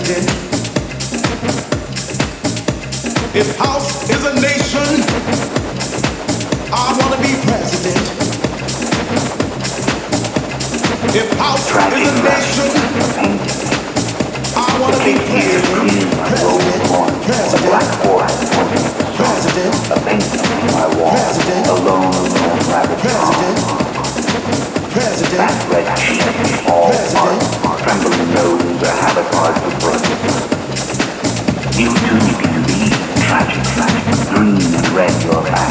president. If house is a nation, I want to be president. If house is a nation, I want to be president. President, president, alone, alone, president. President. That red cheek all President. trembling nose, a habit hard to break. You too tragic, red your your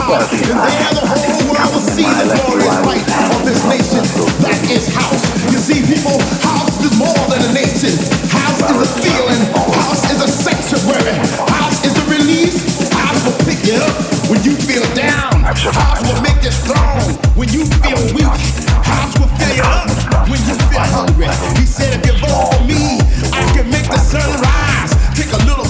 power. And there the whole world will see the glorious light of this nation. That is house. You see, people, house is more than a nation. House is a feeling. House is a sanctuary. House is a release. House will pick you up when you feel down. House will make you strong when you feel weak. House will fill you up when you feel hungry. He said, if you vote for me, I can make the sun rise. Take a little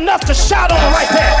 enough to shout on right there.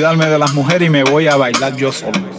olvidarme de las mujeres y me voy a bailar yo solo.